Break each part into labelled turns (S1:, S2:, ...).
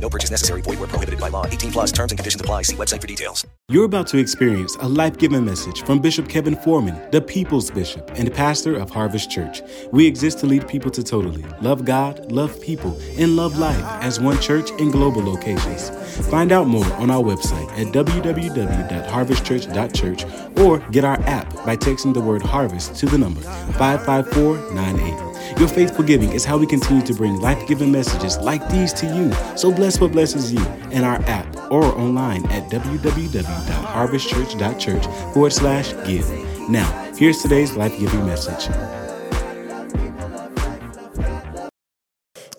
S1: No purchase necessary. Void were prohibited by law. 18 plus terms and conditions apply. See website for details.
S2: You're about to experience a life giving message from Bishop Kevin Foreman, the People's Bishop and pastor of Harvest Church. We exist to lead people to totally love God, love people, and love life as one church in global locations. Find out more on our website at www.harvestchurch.church or get our app by texting the word harvest to the number 55498. Your faithful giving is how we continue to bring life giving messages like these to you. So bless what blesses you in our app or online at www.harvestchurch.church forward slash give. Now, here's today's life giving message.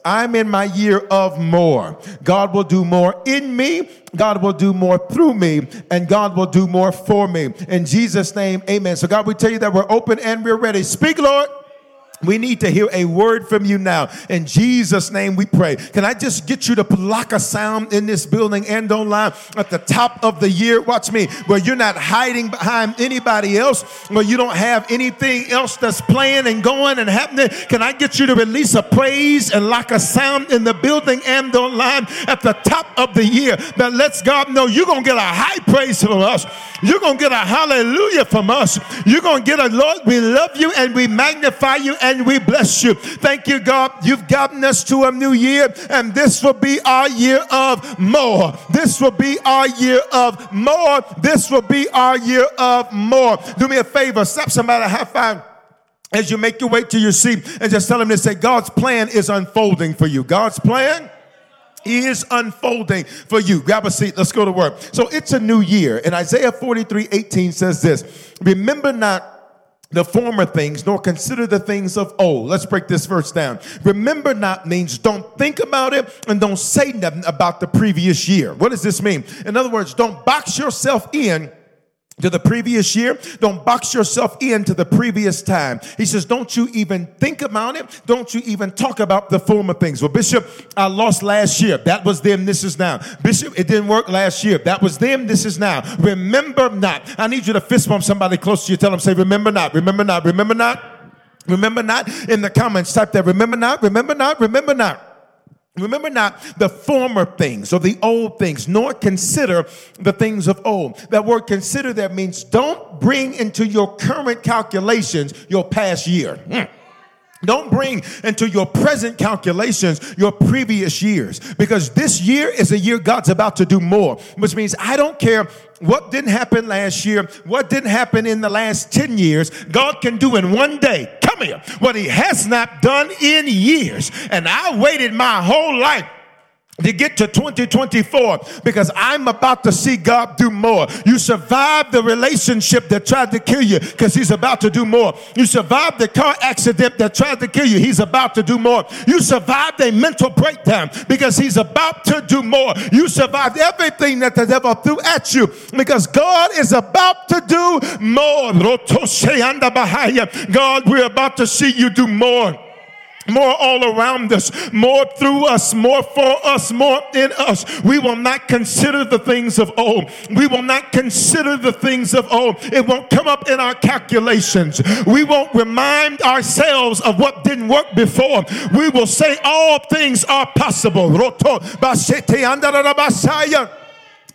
S3: I'm in my year of more. God will do more in me. God will do more through me and God will do more for me. In Jesus' name, amen. So, God, we tell you that we're open and we're ready. Speak, Lord. We need to hear a word from you now. In Jesus' name we pray. Can I just get you to block a sound in this building and online at the top of the year? Watch me, where you're not hiding behind anybody else, where you don't have anything else that's playing and going and happening. Can I get you to release a praise and lock a sound in the building and online at the top of the year that lets God know you're going to get a high praise from us. You're going to get a hallelujah from us. You're going to get a Lord, we love you and we magnify you and we bless you. Thank you, God. You've gotten us to a new year, and this will be our year of more. This will be our year of more. This will be our year of more. Do me a favor, stop somebody high five as you make your way to your seat and just tell them to say, God's plan is unfolding for you. God's plan is unfolding for you. Grab a seat. Let's go to work. So it's a new year. And Isaiah 43 18 says this Remember not the former things, nor consider the things of old. Let's break this verse down. Remember not means don't think about it and don't say nothing about the previous year. What does this mean? In other words, don't box yourself in to the previous year. Don't box yourself into the previous time. He says, don't you even think about it. Don't you even talk about the former things. Well, Bishop, I lost last year. That was then. This is now. Bishop, it didn't work last year. That was then. This is now. Remember not. I need you to fist bump somebody close to you. Tell them, say, remember not, remember not, remember not. Remember not in the comments, type that. Remember not, remember not, remember not. Remember not the former things or the old things, nor consider the things of old. That word consider there means don't bring into your current calculations your past year. Mm. Don't bring into your present calculations your previous years because this year is a year God's about to do more, which means I don't care what didn't happen last year, what didn't happen in the last 10 years, God can do in one day. Come here. What he has not done in years. And I waited my whole life to get to 2024 because I'm about to see God do more. You survived the relationship that tried to kill you because He's about to do more. You survived the car accident that tried to kill you. He's about to do more. You survived a mental breakdown because He's about to do more. You survived everything that the devil threw at you because God is about to do more. God, we're about to see you do more more all around us, more through us, more for us, more in us. We will not consider the things of old. We will not consider the things of old. It won't come up in our calculations. We won't remind ourselves of what didn't work before. We will say all things are possible.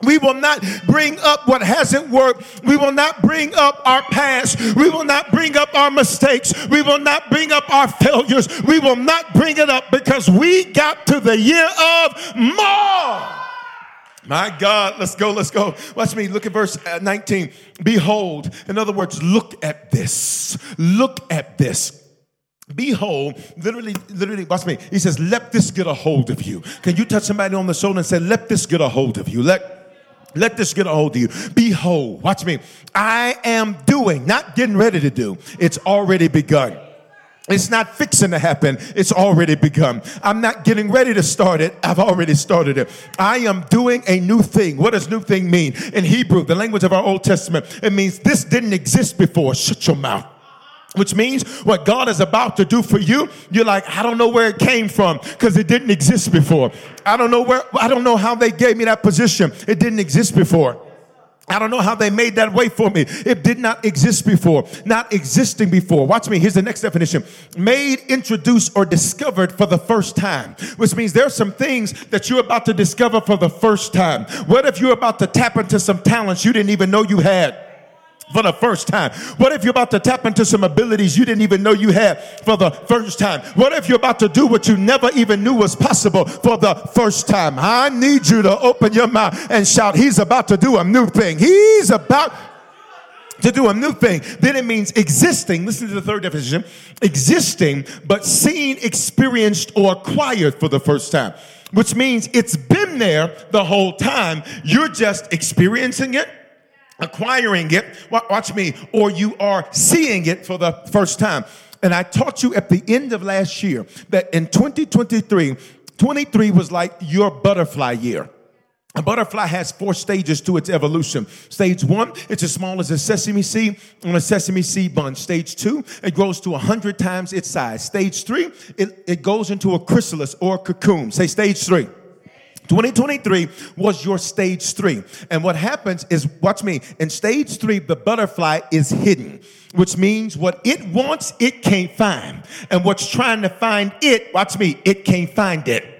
S3: We will not bring up what hasn't worked. We will not bring up our past. We will not bring up our mistakes. We will not bring up our failures. We will not bring it up because we got to the year of more. My God, let's go, let's go. Watch me. Look at verse uh, 19. Behold, in other words, look at this. Look at this. Behold, literally, literally, watch me. He says, Let this get a hold of you. Can you touch somebody on the shoulder and say, Let this get a hold of you? Let let this get a hold of you. Behold, watch me. I am doing, not getting ready to do. It's already begun. It's not fixing to happen. It's already begun. I'm not getting ready to start it. I've already started it. I am doing a new thing. What does new thing mean? In Hebrew, the language of our Old Testament, it means this didn't exist before. Shut your mouth which means what God is about to do for you, you're like, I don't know where it came from because it didn't exist before. I don't know where, I don't know how they gave me that position. It didn't exist before. I don't know how they made that way for me. It did not exist before, not existing before. Watch me. Here's the next definition made, introduced, or discovered for the first time, which means there's some things that you're about to discover for the first time. What if you're about to tap into some talents you didn't even know you had? For the first time? What if you're about to tap into some abilities you didn't even know you had for the first time? What if you're about to do what you never even knew was possible for the first time? I need you to open your mouth and shout, He's about to do a new thing. He's about to do a new thing. Then it means existing. Listen to the third definition existing, but seen, experienced, or acquired for the first time, which means it's been there the whole time. You're just experiencing it acquiring it, watch me, or you are seeing it for the first time. And I taught you at the end of last year that in 2023, 23 was like your butterfly year. A butterfly has four stages to its evolution. Stage one, it's as small as a sesame seed on a sesame seed bun. Stage two, it grows to a 100 times its size. Stage three, it, it goes into a chrysalis or a cocoon. Say stage three. 2023 was your stage three. And what happens is, watch me, in stage three, the butterfly is hidden, which means what it wants, it can't find. And what's trying to find it, watch me, it can't find it.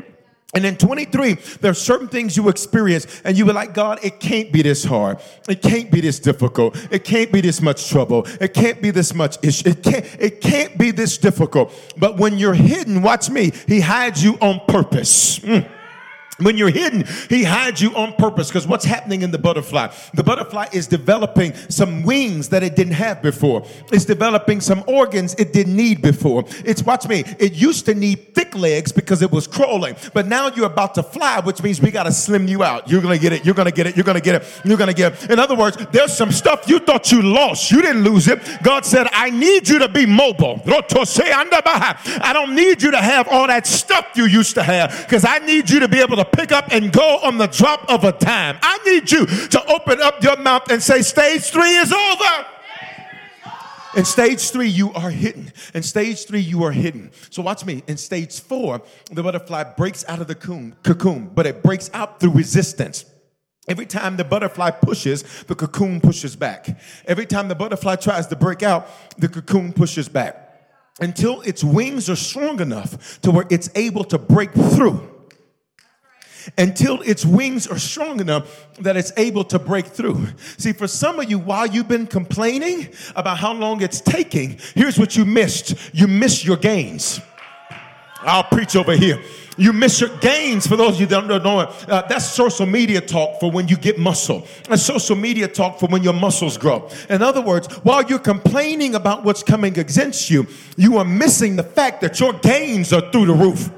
S3: And in 23, there are certain things you experience, and you were like, God, it can't be this hard. It can't be this difficult. It can't be this much trouble. It can't be this much issue. It can't, it can't be this difficult. But when you're hidden, watch me, He hides you on purpose. Mm. When you're hidden, he hides you on purpose because what's happening in the butterfly? The butterfly is developing some wings that it didn't have before. It's developing some organs it didn't need before. It's, watch me, it used to need thick legs because it was crawling, but now you're about to fly, which means we got to slim you out. You're going to get it, you're going to get it, you're going to get it, you're going to get it. In other words, there's some stuff you thought you lost. You didn't lose it. God said, I need you to be mobile. I don't need you to have all that stuff you used to have because I need you to be able to pick up and go on the drop of a dime. I need you to open up your mouth and say, Stage three is over. In stage three, you are hidden. In stage three, you are hidden. So watch me. In stage four, the butterfly breaks out of the cocoon but it breaks out through resistance. Every time the butterfly pushes, the cocoon pushes back. Every time the butterfly tries to break out, the cocoon pushes back until its wings are strong enough to where it's able to break through until its wings are strong enough that it's able to break through. See, for some of you, while you've been complaining about how long it's taking, here's what you missed you missed your gains. I'll preach over here. You miss your gains. For those of you that don't know it, uh, that's social media talk for when you get muscle. That's social media talk for when your muscles grow. In other words, while you're complaining about what's coming against you, you are missing the fact that your gains are through the roof.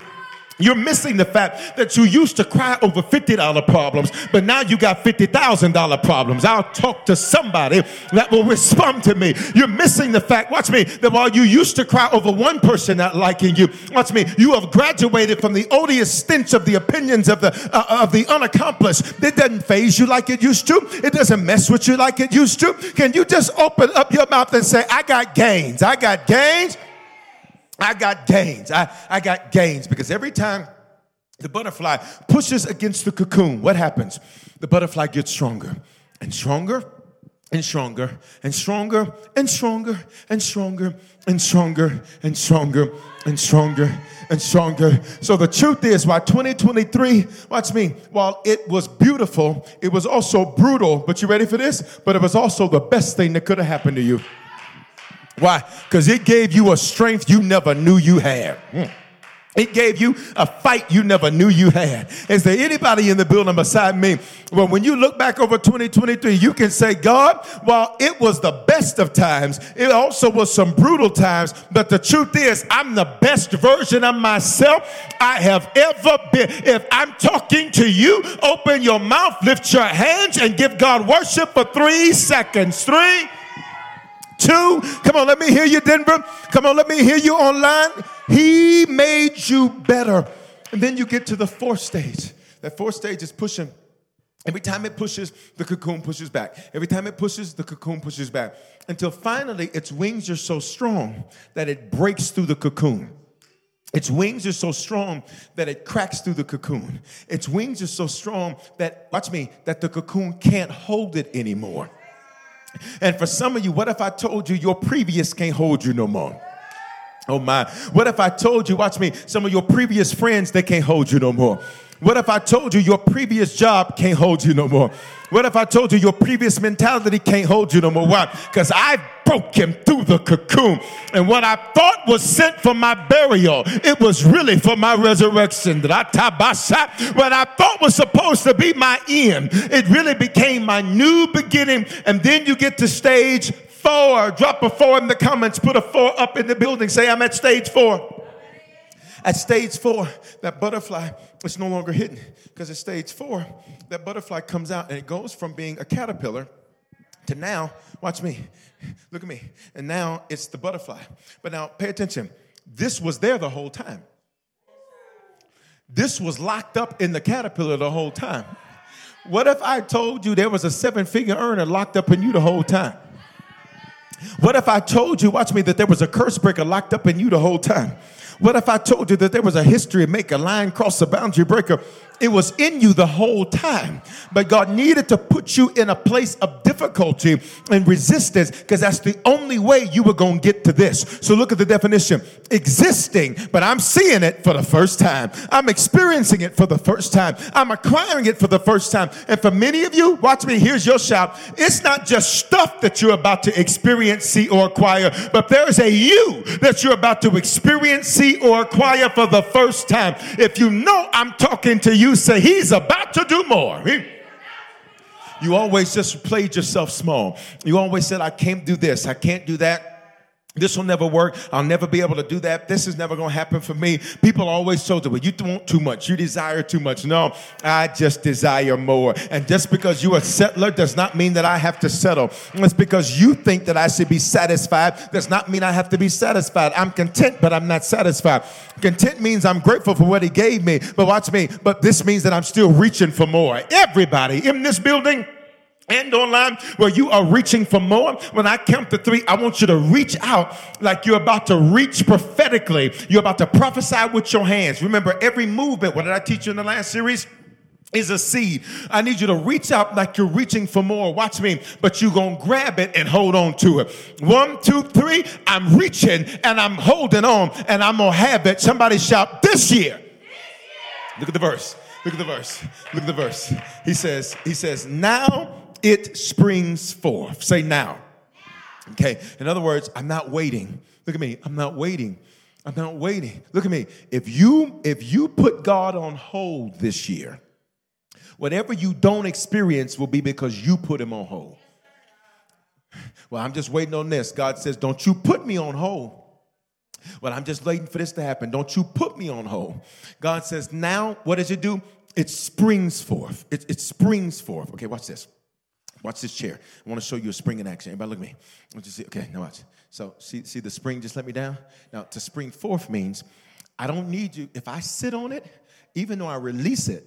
S3: You're missing the fact that you used to cry over $50 problems, but now you got $50,000 problems. I'll talk to somebody that will respond to me. You're missing the fact, watch me, that while you used to cry over one person not liking you, watch me, you have graduated from the odious stench of the opinions of the, uh, of the unaccomplished. It doesn't faze you like it used to. It doesn't mess with you like it used to. Can you just open up your mouth and say, I got gains. I got gains. I got gains. I, I got gains because every time the butterfly pushes against the cocoon, what happens? The butterfly gets stronger and stronger and stronger and stronger and stronger and stronger and stronger and stronger and stronger and stronger. So the truth is, by 2023, watch me, while it was beautiful, it was also brutal. But you ready for this? But it was also the best thing that could have happened to you. Why? Because it gave you a strength you never knew you had. Mm. It gave you a fight you never knew you had. Is there anybody in the building beside me? Well, when you look back over 2023, you can say, God, while it was the best of times, it also was some brutal times. But the truth is, I'm the best version of myself I have ever been. If I'm talking to you, open your mouth, lift your hands, and give God worship for three seconds. Three, two, come on, let me hear you, Denver. Come on, let me hear you online. He made you better. And then you get to the fourth stage. That fourth stage is pushing. Every time it pushes, the cocoon pushes back. Every time it pushes, the cocoon pushes back. Until finally, its wings are so strong that it breaks through the cocoon. Its wings are so strong that it cracks through the cocoon. Its wings are so strong that, watch me, that the cocoon can't hold it anymore. And for some of you, what if I told you your previous can't hold you no more? Oh my. What if I told you, watch me, some of your previous friends, they can't hold you no more? What if I told you your previous job can't hold you no more? What if I told you your previous mentality can't hold you no more? Why? Because I broke him through the cocoon. And what I thought was sent for my burial, it was really for my resurrection. That I What I thought was supposed to be my end, it really became my new beginning. And then you get to stage four. Drop a four in the comments. Put a four up in the building. Say, I'm at stage four. At stage four, that butterfly is no longer hidden because at stage four, that butterfly comes out and it goes from being a caterpillar to now, watch me, look at me, and now it's the butterfly. But now pay attention. This was there the whole time. This was locked up in the caterpillar the whole time. What if I told you there was a seven figure earner locked up in you the whole time? What if I told you, watch me, that there was a curse breaker locked up in you the whole time? What if I told you that there was a history maker, line cross the boundary breaker? It was in you the whole time. But God needed to put you in a place of difficulty and resistance because that's the only way you were going to get to this. So look at the definition existing, but I'm seeing it for the first time. I'm experiencing it for the first time. I'm acquiring it for the first time. And for many of you, watch me, here's your shout. It's not just stuff that you're about to experience, see, or acquire, but there's a you that you're about to experience, see, or acquire for the first time. If you know I'm talking to you, say, He's about to do more. He, you always just played yourself small. You always said, I can't do this, I can't do that. This will never work. I'll never be able to do that. This is never going to happen for me. People always told you, well, you want too much. You desire too much. No, I just desire more. And just because you're a settler does not mean that I have to settle. It's because you think that I should be satisfied does not mean I have to be satisfied. I'm content, but I'm not satisfied. Content means I'm grateful for what he gave me. But watch me. But this means that I'm still reaching for more. Everybody in this building, and online where you are reaching for more. When I count to three, I want you to reach out like you're about to reach prophetically. You're about to prophesy with your hands. Remember, every movement, what did I teach you in the last series? Is a seed. I need you to reach out like you're reaching for more. Watch me, but you're gonna grab it and hold on to it. One, two, three. I'm reaching and I'm holding on and I'm gonna have it. Somebody shout, This year. This year. Look at the verse. Look at the verse. Look at the verse. He says, He says, Now it springs forth. Say now. Okay. In other words, I'm not waiting. Look at me. I'm not waiting. I'm not waiting. Look at me. If you if you put God on hold this year, whatever you don't experience will be because you put him on hold. Well, I'm just waiting on this. God says, "Don't you put me on hold." Well, I'm just waiting for this to happen. Don't you put me on hold. God says, "Now, what does it do? It springs forth. It, it springs forth." Okay, watch this. Watch this chair. I want to show you a spring in action. Everybody look at me. I want you see. Okay, now watch. So see, see the spring just let me down? Now to spring forth means I don't need you. If I sit on it, even though I release it,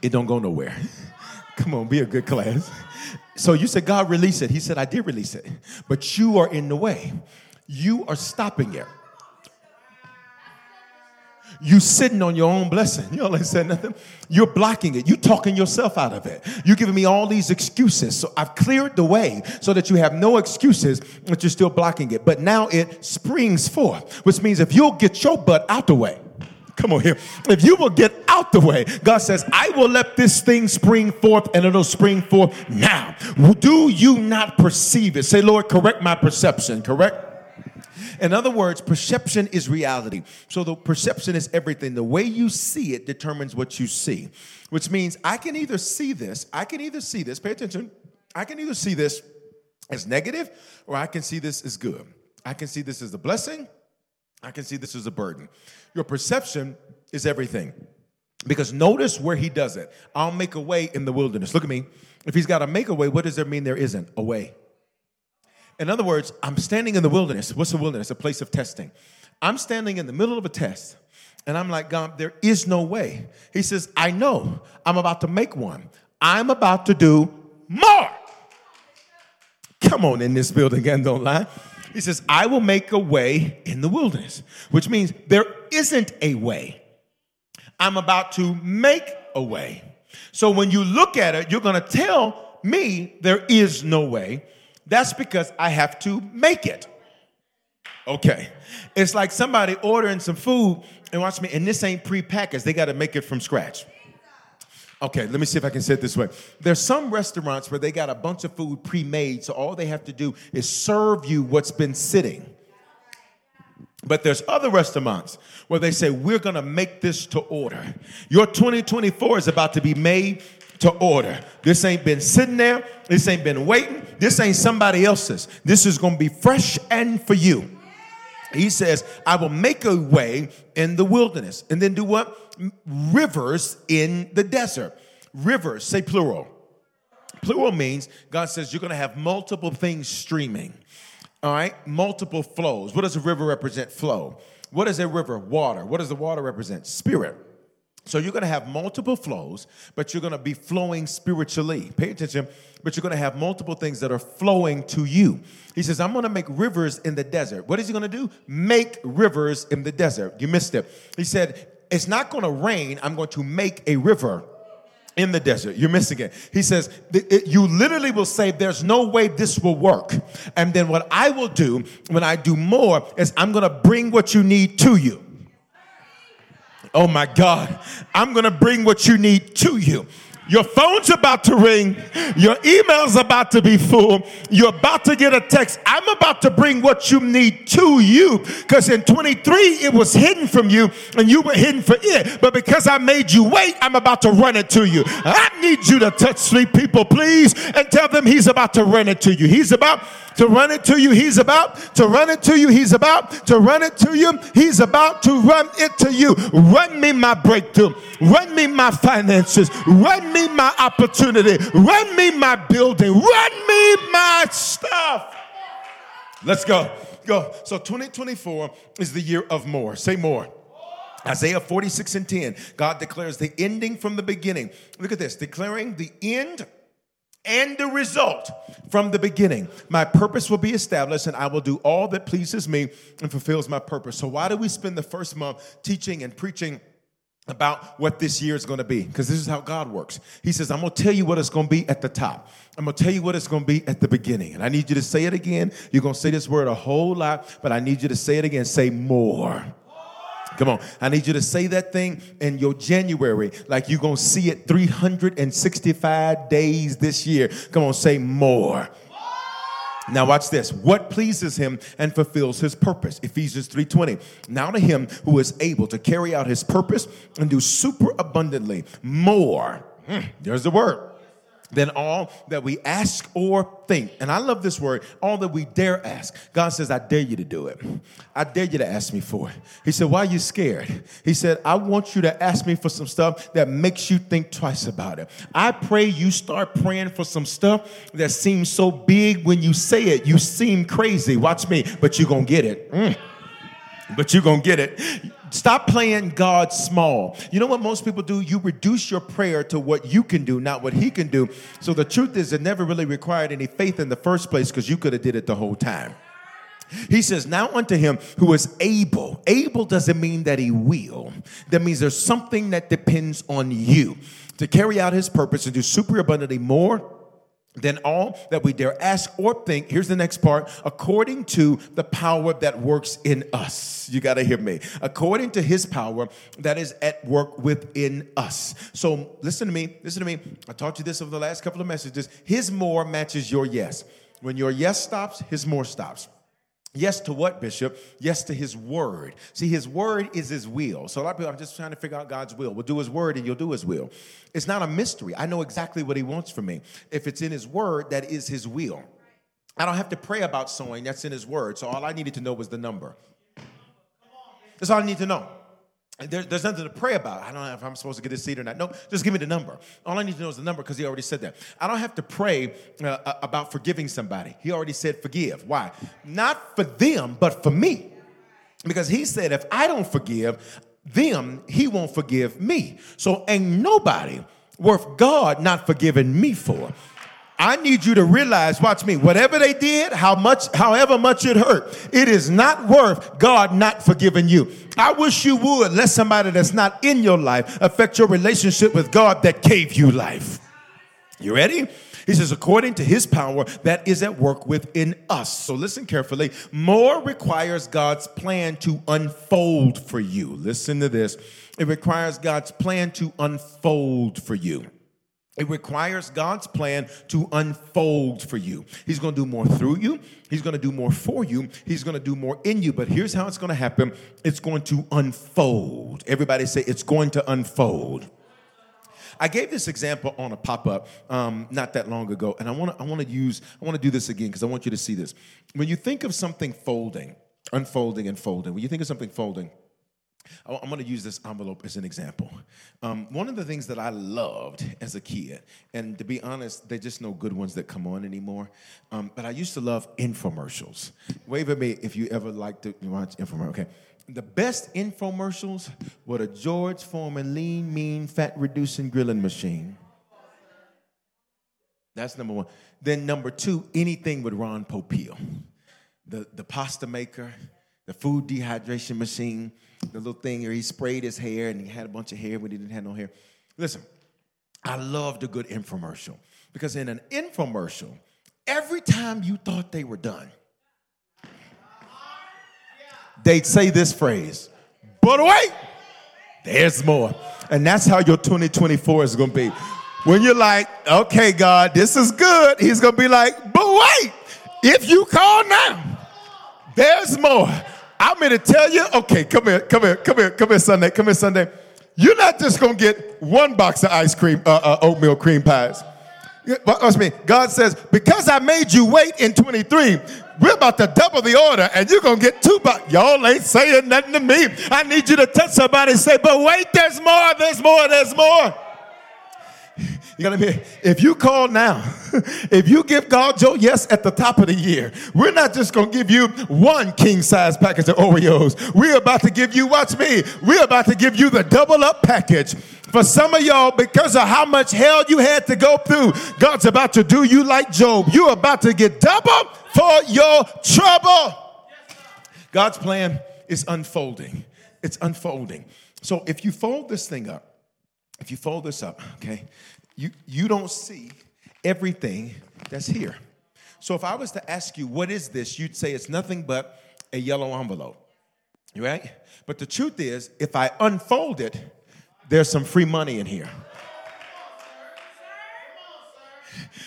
S3: it don't go nowhere. Come on, be a good class. So you said God release it. He said I did release it. But you are in the way. You are stopping it you sitting on your own blessing. You don't say nothing. You're blocking it. You're talking yourself out of it. You're giving me all these excuses. So I've cleared the way so that you have no excuses, but you're still blocking it. But now it springs forth, which means if you'll get your butt out the way, Come on here. If you will get out the way, God says, I will let this thing spring forth and it'll spring forth now. Do you not perceive it? Say, Lord, correct my perception, correct? In other words, perception is reality. So the perception is everything. The way you see it determines what you see, which means I can either see this, I can either see this, pay attention, I can either see this as negative or I can see this as good. I can see this as a blessing, I can see this as a burden. Your perception is everything. Because notice where he does it. I'll make a way in the wilderness. Look at me. If he's got to make a way, what does that mean there isn't? A way. In other words, I'm standing in the wilderness. What's the wilderness? A place of testing. I'm standing in the middle of a test, and I'm like, God, there is no way. He says, I know. I'm about to make one. I'm about to do more. Come on in this building and don't lie. He says, I will make a way in the wilderness, which means there isn't a way. I'm about to make a way. So when you look at it, you're going to tell me there is no way. That's because I have to make it. Okay. It's like somebody ordering some food and watch me, and this ain't pre-packaged. They got to make it from scratch. Okay, let me see if I can say it this way. There's some restaurants where they got a bunch of food pre-made, so all they have to do is serve you what's been sitting. But there's other restaurants where they say, We're gonna make this to order. Your 2024 is about to be made to order. This ain't been sitting there, this ain't been waiting, this ain't somebody else's. This is gonna be fresh and for you. He says, I will make a way in the wilderness. And then do what? Rivers in the desert. Rivers, say plural. Plural means God says you're gonna have multiple things streaming. All right, multiple flows. What does a river represent? Flow. What is a river? Water. What does the water represent? Spirit. So you're going to have multiple flows, but you're going to be flowing spiritually. Pay attention, but you're going to have multiple things that are flowing to you. He says, I'm going to make rivers in the desert. What is he going to do? Make rivers in the desert. You missed it. He said, It's not going to rain. I'm going to make a river in the desert. You're missing it. He says, You literally will say, There's no way this will work. And then what I will do when I do more is I'm going to bring what you need to you. Oh my God. I'm to bring what you need to you. Your phone's about to ring. Your email's about to be full. You're about to get a text. I'm about to bring what you need to you. Because in 23, it was hidden from you and you were hidden for it. But because I made you wait, I'm about to run it to you. I need you to touch three people, please, and tell them he's about to run it to you. He's about to run it to you. He's about to run it to you. He's about to run it to you. He's about to run it to you. Run me my breakthrough. Run me my finances. Run me my opportunity. Run me my building. Run me my stuff. Let's go. Go. So 2024 is the year of more. Say more. Isaiah 46 and 10, God declares the ending from the beginning. Look at this, declaring the end and the result from the beginning. My purpose will be established, and I will do all that pleases me and fulfills my purpose. So, why do we spend the first month teaching and preaching? About what this year is going to be, because this is how God works. He says, I'm going to tell you what it's going to be at the top. I'm going to tell you what it's going to be at the beginning. And I need you to say it again. You're going to say this word a whole lot, but I need you to say it again. Say more. Come on. I need you to say that thing in your January like you're going to see it 365 days this year. Come on, say more. Now watch this. What pleases him and fulfills his purpose. Ephesians 3:20. Now to him who is able to carry out his purpose and do super abundantly more. Mm, there's the word than all that we ask or think. And I love this word, all that we dare ask. God says, I dare you to do it. I dare you to ask me for it. He said, Why are you scared? He said, I want you to ask me for some stuff that makes you think twice about it. I pray you start praying for some stuff that seems so big when you say it. You seem crazy. Watch me, but you're going to get it. Mm. But you're going to get it. Stop playing God small. You know what most people do? You reduce your prayer to what you can do, not what he can do. So the truth is it never really required any faith in the first place because you could have did it the whole time. He says, Now unto him who is able. Able doesn't mean that he will. That means there's something that depends on you to carry out his purpose and do super abundantly more than all that we dare ask or think. Here's the next part according to the power that works in us. You got to hear me. According to his power that is at work within us. So listen to me. Listen to me. I taught you this over the last couple of messages. His more matches your yes. When your yes stops, his more stops. Yes to what, Bishop? Yes to his word. See, his word is his will. So a lot of people are just trying to figure out God's will. We'll do his word and you'll do his will. It's not a mystery. I know exactly what he wants from me. If it's in his word, that is his will. I don't have to pray about sowing, that's in his word. So all I needed to know was the number. That's all I need to know. There, there's nothing to pray about. I don't know if I'm supposed to get a seat or not. No, just give me the number. All I need to know is the number because he already said that. I don't have to pray uh, about forgiving somebody. He already said forgive. Why? Not for them, but for me. Because he said if I don't forgive them, he won't forgive me. So ain't nobody worth God not forgiving me for. I need you to realize, watch me, whatever they did, how much, however much it hurt, it is not worth God not forgiving you. I wish you would let somebody that's not in your life affect your relationship with God that gave you life. You ready? He says, according to his power that is at work within us. So listen carefully. More requires God's plan to unfold for you. Listen to this. It requires God's plan to unfold for you. It requires God's plan to unfold for you. He's going to do more through you. He's going to do more for you. He's going to do more in you. But here's how it's going to happen it's going to unfold. Everybody say, it's going to unfold. I gave this example on a pop up um, not that long ago, and I want to I want to use I want to do this again because I want you to see this. When you think of something folding, unfolding, and folding, when you think of something folding, I'm going to use this envelope as an example. Um, one of the things that I loved as a kid, and to be honest, they're just no good ones that come on anymore. Um, but I used to love infomercials. Wave at me if you ever like to watch infomercials. Okay. The best infomercials were the George Foreman lean, mean, fat reducing grilling machine. That's number one. Then number two, anything with Ron Popeil, the, the pasta maker, the food dehydration machine the little thing where he sprayed his hair and he had a bunch of hair, but he didn't have no hair. Listen, I loved a good infomercial because in an infomercial, every time you thought they were done, they'd say this phrase, but wait, there's more. And that's how your 2024 is going to be. When you're like, okay, God, this is good, He's going to be like, but wait, if you call now, there's more. I'm here to tell you, okay, come here, come here, come here, come here, Sunday, come here, Sunday. You're not just gonna get one box of ice cream, uh, uh, oatmeal cream pies. Watch me. God says, because I made you wait in 23, we're about to double the order, and you're gonna get two boxes. Y'all ain't saying nothing to me. I need you to touch somebody and say, but wait, there's more, there's more, there's more. You gotta be, if you call now, if you give God your yes at the top of the year, we're not just gonna give you one king size package of Oreos. We're about to give you, watch me, we're about to give you the double up package. For some of y'all, because of how much hell you had to go through, God's about to do you like Job. You're about to get double for your trouble. God's plan is unfolding. It's unfolding. So if you fold this thing up, if you fold this up, okay, you, you don't see everything that's here. So if I was to ask you, what is this? You'd say it's nothing but a yellow envelope, right? But the truth is, if I unfold it, there's some free money in here.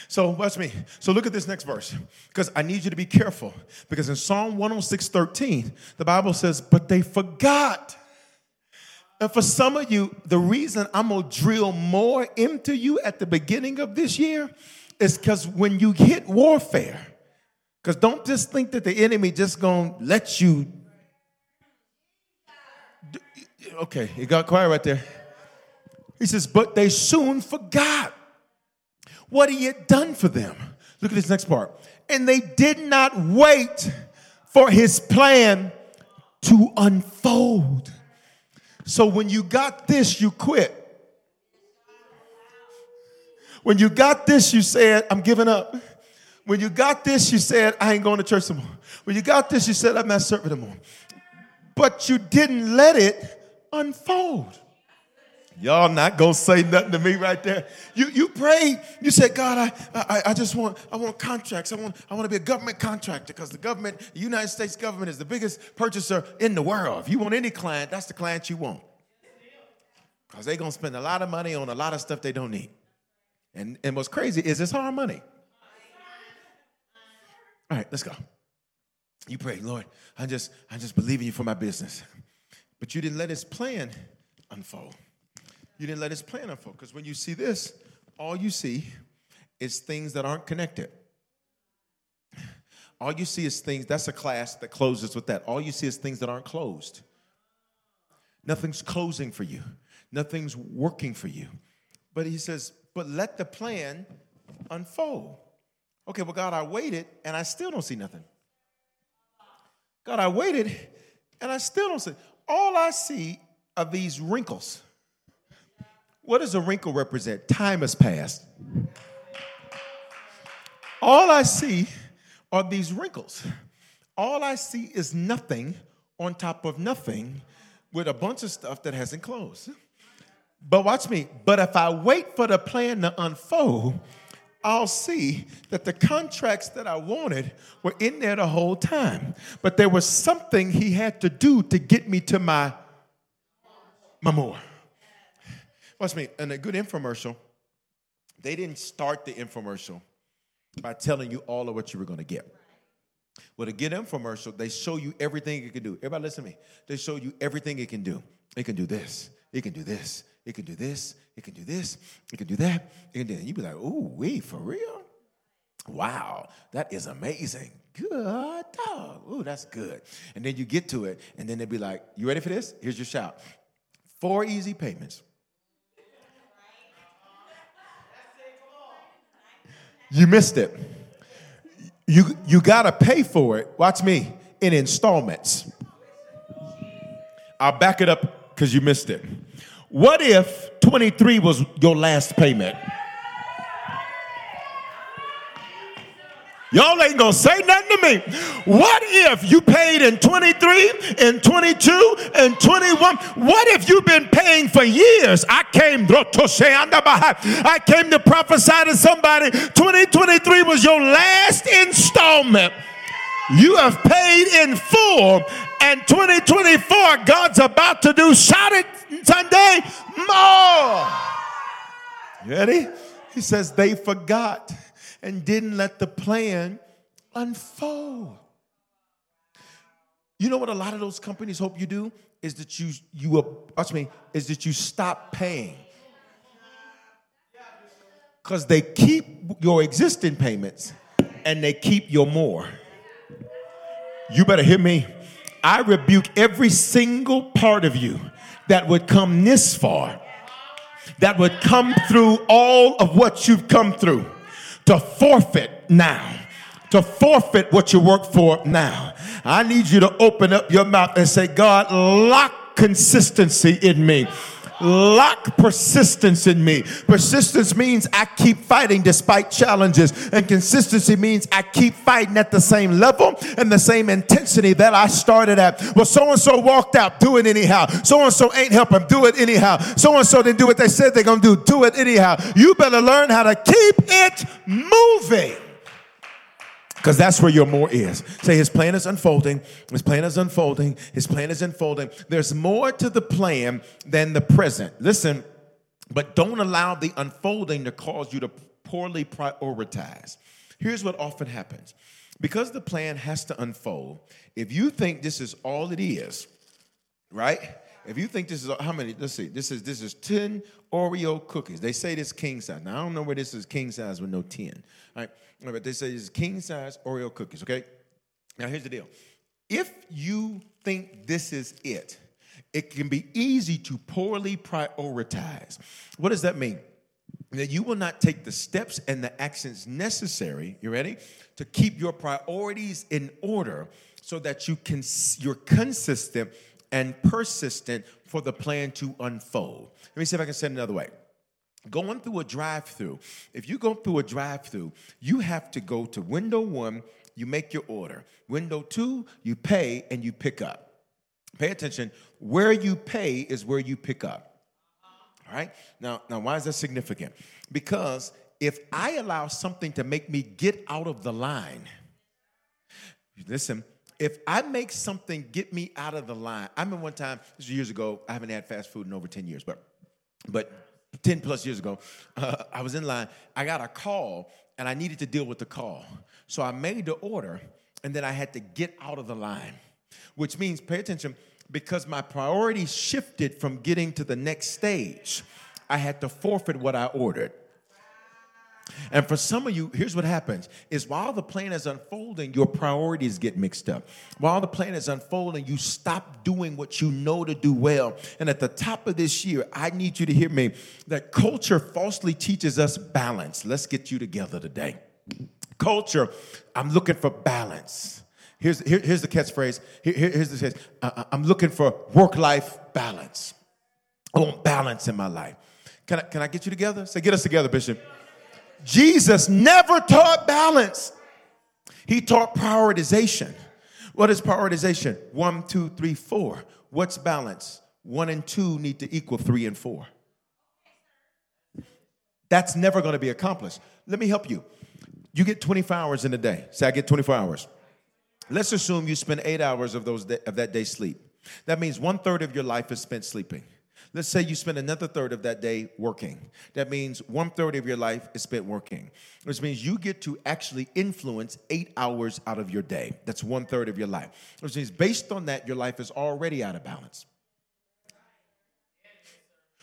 S3: So watch me. So look at this next verse. Because I need you to be careful. Because in Psalm 106, 13, the Bible says, But they forgot and for some of you, the reason I'm gonna drill more into you at the beginning of this year is because when you hit warfare, because don't just think that the enemy just gonna let you. Okay, it got quiet right there. He says, but they soon forgot what he had done for them. Look at this next part. And they did not wait for his plan to unfold. So when you got this, you quit. When you got this, you said, I'm giving up. When you got this, you said, I ain't going to church anymore. When you got this, you said, I'm not serving anymore. But you didn't let it unfold. Y'all not gonna say nothing to me right there. You you prayed. You said, God, I, I I just want I want contracts. I want I want to be a government contractor because the government, the United States government, is the biggest purchaser in the world. If you want any client, that's the client you want. Because they're gonna spend a lot of money on a lot of stuff they don't need. And and what's crazy is it's hard money. All right, let's go. You pray, Lord, I just, I just believe in you for my business. But you didn't let his plan unfold. You didn't let his plan unfold. Because when you see this, all you see is things that aren't connected. All you see is things, that's a class that closes with that. All you see is things that aren't closed. Nothing's closing for you, nothing's working for you. But he says, but let the plan unfold. Okay, well, God, I waited and I still don't see nothing. God, I waited and I still don't see. All I see are these wrinkles. What does a wrinkle represent? Time has passed. All I see are these wrinkles. All I see is nothing on top of nothing with a bunch of stuff that hasn't closed. But watch me. But if I wait for the plan to unfold, I'll see that the contracts that I wanted were in there the whole time. But there was something he had to do to get me to my, my more. Watch me. In a good infomercial, they didn't start the infomercial by telling you all of what you were going to get. With a good infomercial, they show you everything it can do. Everybody listen to me. They show you everything it can do. It can do this. It can do this. It can do this. It can do this. It can do that. It can do that. You be like, ooh, we for real? Wow, that is amazing. Good dog. Ooh, that's good. And then you get to it, and then they'd be like, you ready for this? Here's your shout. Four easy payments. You missed it. You, you got to pay for it, watch me, in installments. I'll back it up because you missed it. What if 23 was your last payment? Y'all ain't gonna say nothing to me. What if you paid in 23, in 22, and 21? What if you've been paying for years? I came I came to prophesy to somebody. 2023 was your last installment. You have paid in full, and 2024, God's about to do shout it Sunday more. ready? He says they forgot and didn't let the plan unfold. You know what a lot of those companies hope you do is that you you watch me is that you stop paying. Cuz they keep your existing payments and they keep your more. You better hear me. I rebuke every single part of you that would come this far, that would come through all of what you've come through to forfeit now, to forfeit what you work for now. I need you to open up your mouth and say, God, lock consistency in me lock persistence in me. Persistence means I keep fighting despite challenges, and consistency means I keep fighting at the same level and the same intensity that I started at. Well, so and so walked out, do it anyhow. So and so ain't helping, do it anyhow. So and so didn't do what they said they're gonna do, do it anyhow. You better learn how to keep it moving. Because that's where your more is. Say, his plan is unfolding. His plan is unfolding. His plan is unfolding. There's more to the plan than the present. Listen, but don't allow the unfolding to cause you to poorly prioritize. Here's what often happens because the plan has to unfold, if you think this is all it is, right? If you think this is how many, let's see, this is this is 10 Oreo cookies. They say this king size. Now I don't know where this is king size with no 10. All right. But they say it's king size Oreo cookies, okay? Now here's the deal. If you think this is it, it can be easy to poorly prioritize. What does that mean? That you will not take the steps and the actions necessary, you ready? To keep your priorities in order so that you can you're consistent and persistent for the plan to unfold. Let me see if I can say it another way. Going through a drive through, if you go through a drive through, you have to go to window one, you make your order. Window two, you pay and you pick up. Pay attention, where you pay is where you pick up. All right? Now, now why is that significant? Because if I allow something to make me get out of the line, listen, if I make something get me out of the line, I remember one time, this was years ago, I haven't had fast food in over 10 years, but but 10 plus years ago, uh, I was in line. I got a call and I needed to deal with the call. So I made the order and then I had to get out of the line, which means, pay attention, because my priorities shifted from getting to the next stage, I had to forfeit what I ordered. And for some of you, here's what happens is while the plan is unfolding, your priorities get mixed up. While the plan is unfolding, you stop doing what you know to do well. And at the top of this year, I need you to hear me that culture falsely teaches us balance. Let's get you together today. Culture, I'm looking for balance. Here's, here, here's the catchphrase. Here, here's the catch. Uh, I'm looking for work life balance. I want balance in my life. Can I, can I get you together? Say, get us together, Bishop. Jesus never taught balance, he taught prioritization. What is prioritization? One, two, three, four. What's balance? One and two need to equal three and four. That's never going to be accomplished. Let me help you. You get 24 hours in a day. Say, I get 24 hours. Let's assume you spend eight hours of, those day, of that day sleep. That means one third of your life is spent sleeping. Let's say you spend another third of that day working. That means one third of your life is spent working, which means you get to actually influence eight hours out of your day. That's one third of your life, which means based on that, your life is already out of balance.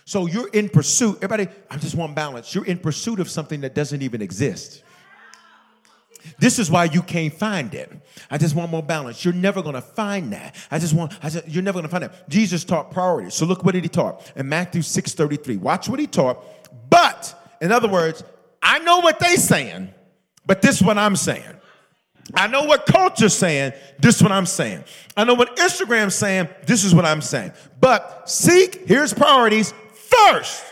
S3: So you're in pursuit, everybody, I just want balance. You're in pursuit of something that doesn't even exist. This is why you can't find it. I just want more balance. You're never going to find that. I just want, I just, you're never going to find that. Jesus taught priorities. So look what did he taught in Matthew 6 33. Watch what he taught. But, in other words, I know what they saying, but this is what I'm saying. I know what culture's saying, this is what I'm saying. I know what Instagram's saying, this is what I'm saying. But seek, here's priorities first.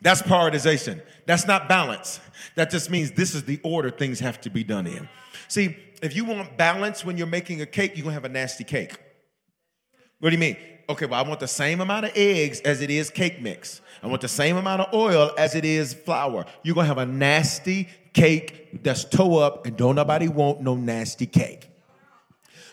S3: That's prioritization. That's not balance. That just means this is the order things have to be done in. See, if you want balance when you're making a cake, you're gonna have a nasty cake. What do you mean? Okay, well, I want the same amount of eggs as it is cake mix. I want the same amount of oil as it is flour. You're gonna have a nasty cake that's toe up, and don't nobody want no nasty cake.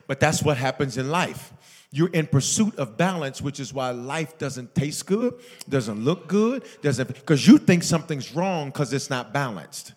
S3: But that's what happens in life. You're in pursuit of balance, which is why life doesn't taste good, doesn't look good, doesn't because you think something's wrong because it's not balanced.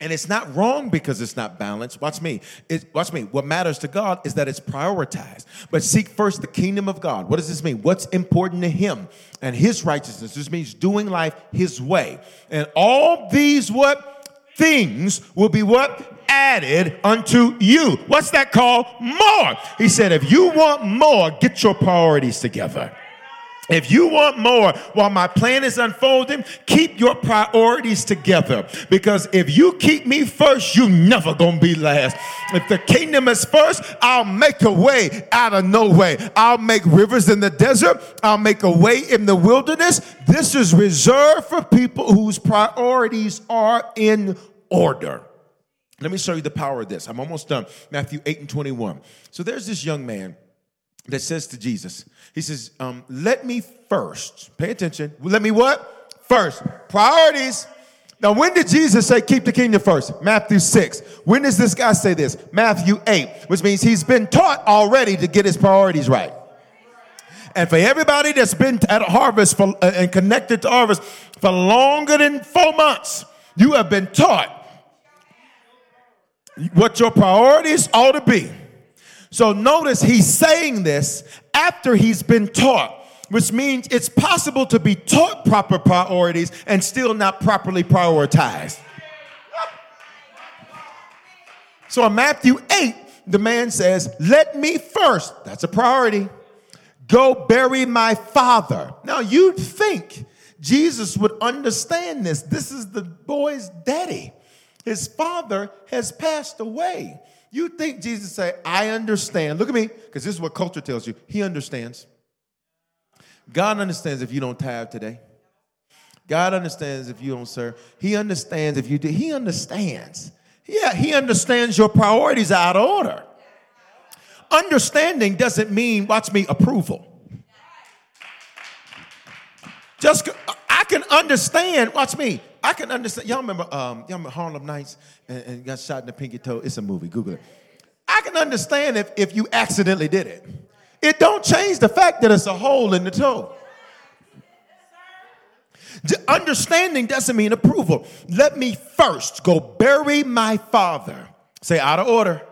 S3: And it's not wrong because it's not balanced. Watch me. It, watch me. What matters to God is that it's prioritized. But seek first the kingdom of God. What does this mean? What's important to Him and His righteousness? This means doing life His way. And all these what things will be what added unto you. What's that called? More. He said, if you want more, get your priorities together. If you want more while my plan is unfolding, keep your priorities together. Because if you keep me first, you never gonna be last. If the kingdom is first, I'll make a way out of no way. I'll make rivers in the desert. I'll make a way in the wilderness. This is reserved for people whose priorities are in order. Let me show you the power of this. I'm almost done. Matthew 8 and 21. So there's this young man that says to Jesus, he says, um, let me first, pay attention, let me what? First, priorities. Now, when did Jesus say keep the kingdom first? Matthew 6. When does this guy say this? Matthew 8, which means he's been taught already to get his priorities right. And for everybody that's been at harvest for, uh, and connected to harvest for longer than four months, you have been taught what your priorities ought to be. So notice he's saying this after he's been taught, which means it's possible to be taught proper priorities and still not properly prioritized. So in Matthew 8, the man says, Let me first, that's a priority, go bury my father. Now you'd think Jesus would understand this. This is the boy's daddy. His father has passed away. You think Jesus say, I understand. Look at me, because this is what culture tells you. He understands. God understands if you don't tithe today. God understands if you don't serve. He understands if you do. He understands. Yeah, he understands your priorities are out of order. Understanding doesn't mean, watch me, approval. Just uh, I can understand, watch me, I can understand. Y'all remember, um, y'all remember Harlem Nights and, and, got shot in the pinky toe? It's a movie. Google it. I can understand if, if you accidentally did it. It don't change the fact that it's a hole in the toe. Understanding doesn't mean approval. Let me first go bury my father. Say out of order.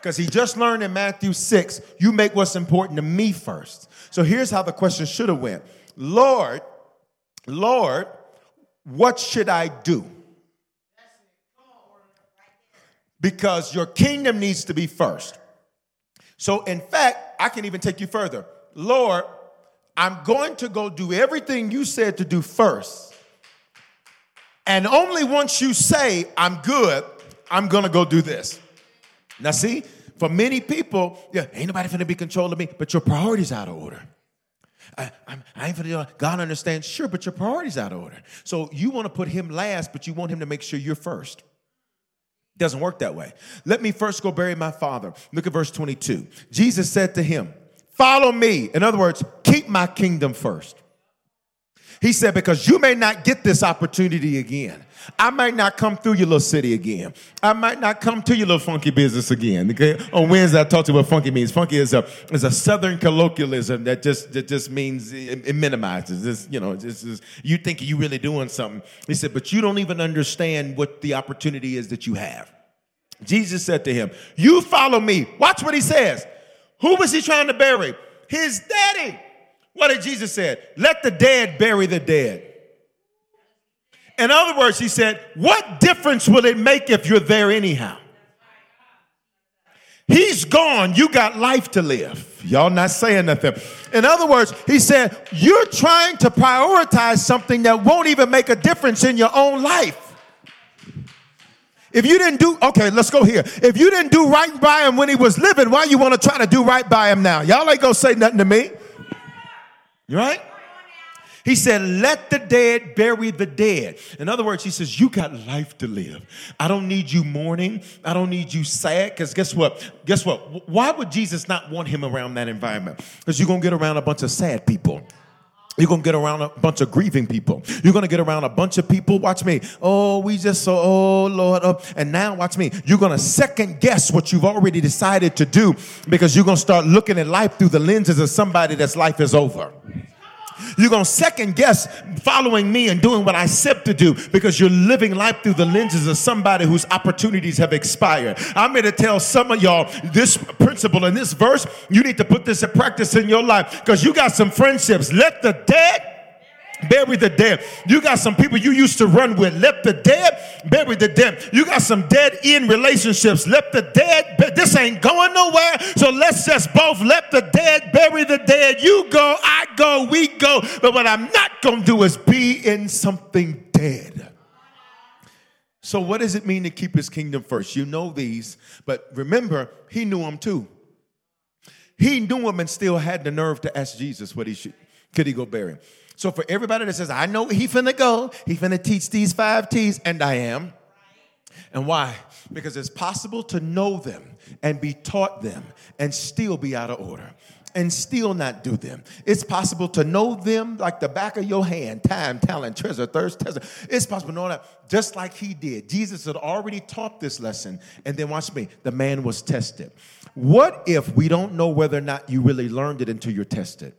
S3: Because he just learned in Matthew 6, you make what's important to me first. So here's how the question should have went. Lord, Lord, what should I do? Because your kingdom needs to be first. So, in fact, I can even take you further. Lord, I'm going to go do everything you said to do first. And only once you say, I'm good, I'm going to go do this. Now, see, for many people, yeah, ain't nobody finna be controlling me, but your priorities out of order. I, I'm, I ain't finna, God understands, sure, but your priorities out of order. So you want to put him last, but you want him to make sure you're first. Doesn't work that way. Let me first go bury my father. Look at verse 22. Jesus said to him, Follow me. In other words, keep my kingdom first. He said, Because you may not get this opportunity again. I might not come through your little city again. I might not come to your little funky business again. Okay? On Wednesday, I talked to you what funky means. Funky is a is a southern colloquialism that just that just means it, it minimizes. It's, you know, you think you're really doing something. He said, but you don't even understand what the opportunity is that you have. Jesus said to him, You follow me. Watch what he says. Who was he trying to bury? His daddy. What did Jesus say? Let the dead bury the dead. In other words, he said, What difference will it make if you're there anyhow? He's gone. You got life to live. Y'all not saying nothing. In other words, he said, You're trying to prioritize something that won't even make a difference in your own life. If you didn't do, okay, let's go here. If you didn't do right by him when he was living, why you want to try to do right by him now? Y'all ain't gonna say nothing to me. You right? He said, Let the dead bury the dead. In other words, he says, You got life to live. I don't need you mourning. I don't need you sad. Because guess what? Guess what? Why would Jesus not want him around that environment? Because you're going to get around a bunch of sad people. You're gonna get around a bunch of grieving people. You're gonna get around a bunch of people. Watch me. Oh, we just so, oh Lord. Oh. And now, watch me. You're gonna second guess what you've already decided to do because you're gonna start looking at life through the lenses of somebody that's life is over. You're going to second guess following me and doing what I said to do because you're living life through the lenses of somebody whose opportunities have expired. I'm here to tell some of y'all this principle in this verse. You need to put this in practice in your life because you got some friendships. Let the dead bury the dead. You got some people you used to run with. Let the dead bury the dead. You got some dead end relationships. Let the dead. This ain't going nowhere. So let's just both let the dead bury the dead. You go, I go, we go. But what I'm not going to do is be in something dead. So, what does it mean to keep his kingdom first? You know these, but remember, he knew them too. He knew them and still had the nerve to ask Jesus what he should, could he go bury him. So for everybody that says, I know he finna go, he finna teach these five T's, and I am. And why? Because it's possible to know them and be taught them and still be out of order and still not do them. It's possible to know them like the back of your hand, time, talent, treasure, thirst, test. It's possible to know that just like he did. Jesus had already taught this lesson, and then watch me, the man was tested. What if we don't know whether or not you really learned it until you're tested?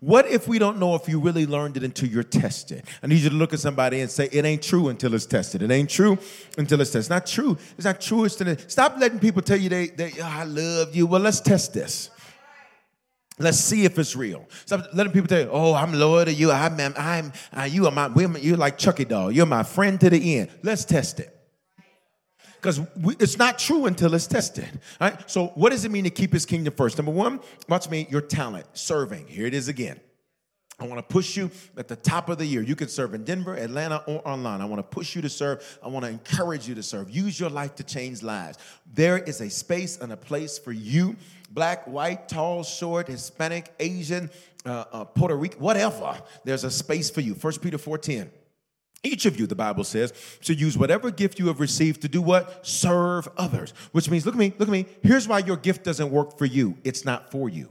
S3: What if we don't know if you really learned it until you're tested? I need you to look at somebody and say, It ain't true until it's tested. It ain't true until it's tested. It's not true. It's not true. It's to, stop letting people tell you they, they oh, I love you. Well, let's test this. Let's see if it's real. Stop letting people tell you, "Oh, I'm loyal to you. I'm, I'm, I'm uh, you are my, you're like Chucky doll. You're my friend to the end." Let's test it because it's not true until it's tested. Right. So, what does it mean to keep His kingdom first? Number one, watch me. Your talent, serving. Here it is again. I want to push you at the top of the year. You can serve in Denver, Atlanta, or online. I want to push you to serve. I want to encourage you to serve. Use your life to change lives. There is a space and a place for you black, white, tall, short, Hispanic, Asian, uh, uh, Puerto Rican, whatever. There's a space for you. 1 Peter 4.10. Each of you, the Bible says, should use whatever gift you have received to do what? Serve others. Which means, look at me, look at me. Here's why your gift doesn't work for you. It's not for you.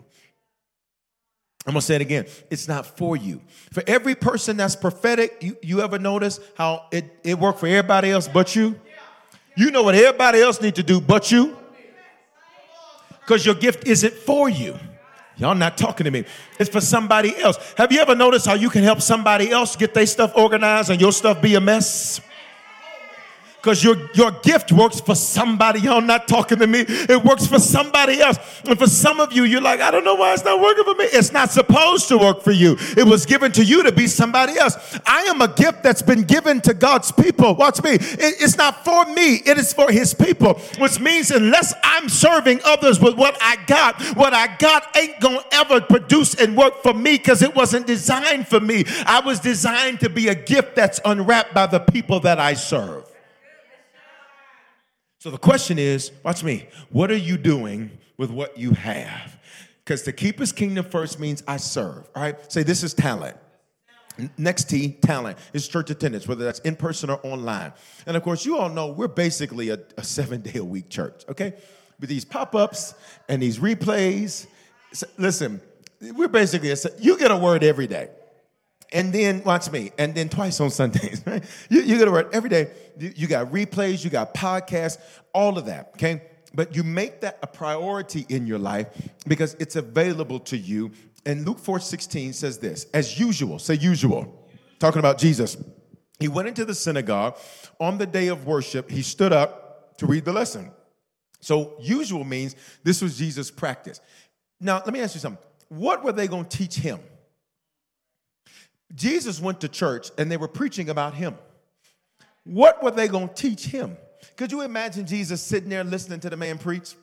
S3: I'm gonna say it again. It's not for you. For every person that's prophetic, you, you ever notice how it, it worked for everybody else but you? You know what everybody else need to do but you? Because your gift isn't for you. Y'all not talking to me. It's for somebody else. Have you ever noticed how you can help somebody else get their stuff organized and your stuff be a mess? Because your, your gift works for somebody. Y'all not talking to me. It works for somebody else. And for some of you, you're like, I don't know why it's not working for me. It's not supposed to work for you. It was given to you to be somebody else. I am a gift that's been given to God's people. Watch me. It- it's not for me, it is for his people, which means unless I'm serving others with what I got, what I got ain't gonna ever produce and work for me because it wasn't designed for me. I was designed to be a gift that's unwrapped by the people that I serve. So the question is, watch me, what are you doing with what you have? Because to keep his kingdom first means I serve. All right. Say this is talent. Next T, talent is church attendance, whether that's in person or online. And of course, you all know we're basically a, a seven day a week church, okay? With these pop ups and these replays. S- listen, we're basically, a, you get a word every day. And then, watch me, and then twice on Sundays, right? You, you get a word every day. You, you got replays, you got podcasts, all of that, okay? But you make that a priority in your life because it's available to you. And Luke 4 16 says this, as usual, say usual, talking about Jesus. He went into the synagogue on the day of worship, he stood up to read the lesson. So, usual means this was Jesus' practice. Now, let me ask you something. What were they going to teach him? Jesus went to church and they were preaching about him. What were they going to teach him? Could you imagine Jesus sitting there listening to the man preach?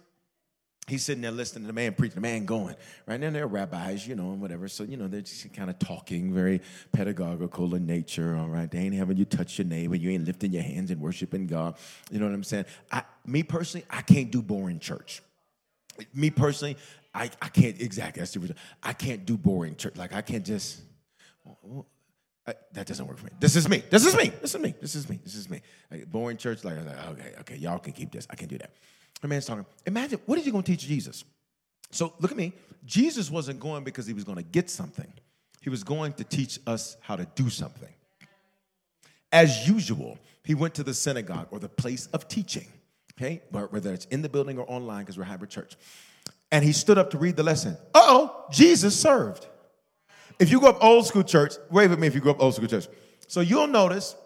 S3: He's sitting there listening to the man preach, the man going, right? And they're rabbis, you know, and whatever. So, you know, they're just kind of talking, very pedagogical in nature, all right? They ain't having you touch your neighbor. You ain't lifting your hands and worshiping God. You know what I'm saying? I, me personally, I can't do boring church. Me personally, I, I can't, exactly, that's the reason. I can't do boring church. Like, I can't just, I- that doesn't work for me. This is me. This is me. This is me. This is me. This is me. Like, boring church, like, okay, okay, y'all can keep this. I can do that. The man's talking. Imagine, what is he going to teach Jesus? So look at me. Jesus wasn't going because he was going to get something. He was going to teach us how to do something. As usual, he went to the synagogue or the place of teaching, okay, Wh- whether it's in the building or online because we're hybrid church. And he stood up to read the lesson. Oh, Jesus served. If you go up old school church, wave at me if you grew up old school church. So you'll notice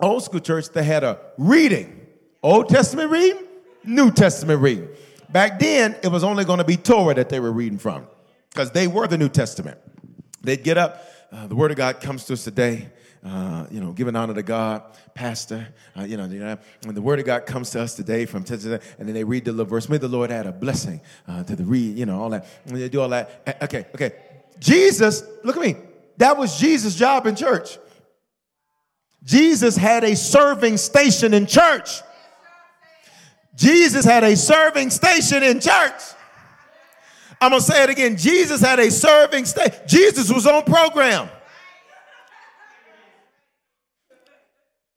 S3: old school church, they had a reading Old Testament reading, New Testament reading. Back then, it was only going to be Torah that they were reading from because they were the New Testament. They'd get up, uh, the Word of God comes to us today. Uh, you know, giving honor to God, Pastor. Uh, you know, you know, when the Word of God comes to us today from and then they read the little verse. May the Lord add a blessing uh, to the read. You know, all that. And they do all that. Okay, okay. Jesus, look at me. That was Jesus' job in church. Jesus had a serving station in church. Jesus had a serving station in church. I'm gonna say it again. Jesus had a serving station. Jesus was on program.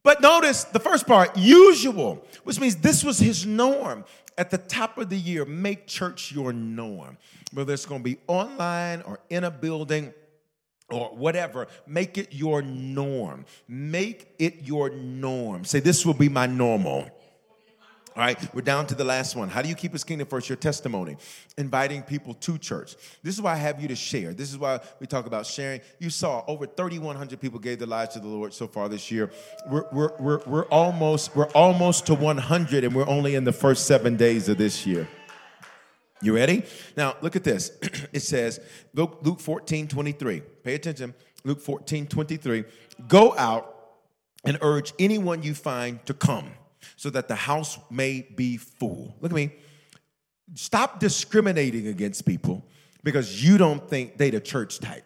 S3: But notice the first part, usual, which means this was his norm. At the top of the year, make church your norm. Whether it's gonna be online or in a building, or whatever, make it your norm. Make it your norm. Say, this will be my normal. All right, we're down to the last one. How do you keep his kingdom first? Your testimony, inviting people to church. This is why I have you to share. This is why we talk about sharing. You saw over 3,100 people gave their lives to the Lord so far this year. We're, we're, we're, we're almost we're almost to 100, and we're only in the first seven days of this year. You ready? Now, look at this. it says, Luke, Luke 14, 23. Pay attention. Luke 14, 23. Go out and urge anyone you find to come so that the house may be full. Look at me. Stop discriminating against people because you don't think they the church type.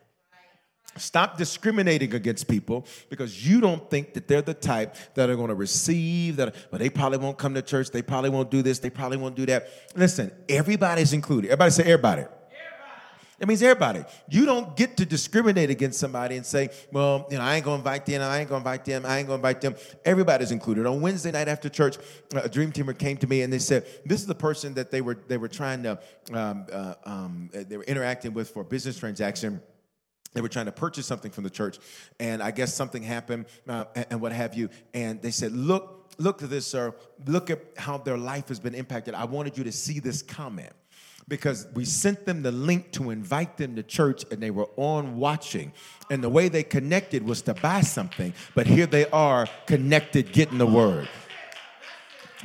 S3: Stop discriminating against people because you don't think that they're the type that are going to receive that. But they probably won't come to church. They probably won't do this. They probably won't do that. Listen, everybody's included. Everybody say everybody. It means everybody. You don't get to discriminate against somebody and say, well, you know, I ain't gonna invite them, I ain't gonna invite them, I ain't gonna invite them. Everybody's included. On Wednesday night after church, a dream teamer came to me and they said, this is the person that they were they were trying to um, uh, um, they were interacting with for a business transaction they were trying to purchase something from the church and i guess something happened uh, and, and what have you and they said look look at this sir look at how their life has been impacted i wanted you to see this comment because we sent them the link to invite them to church and they were on watching and the way they connected was to buy something but here they are connected getting the word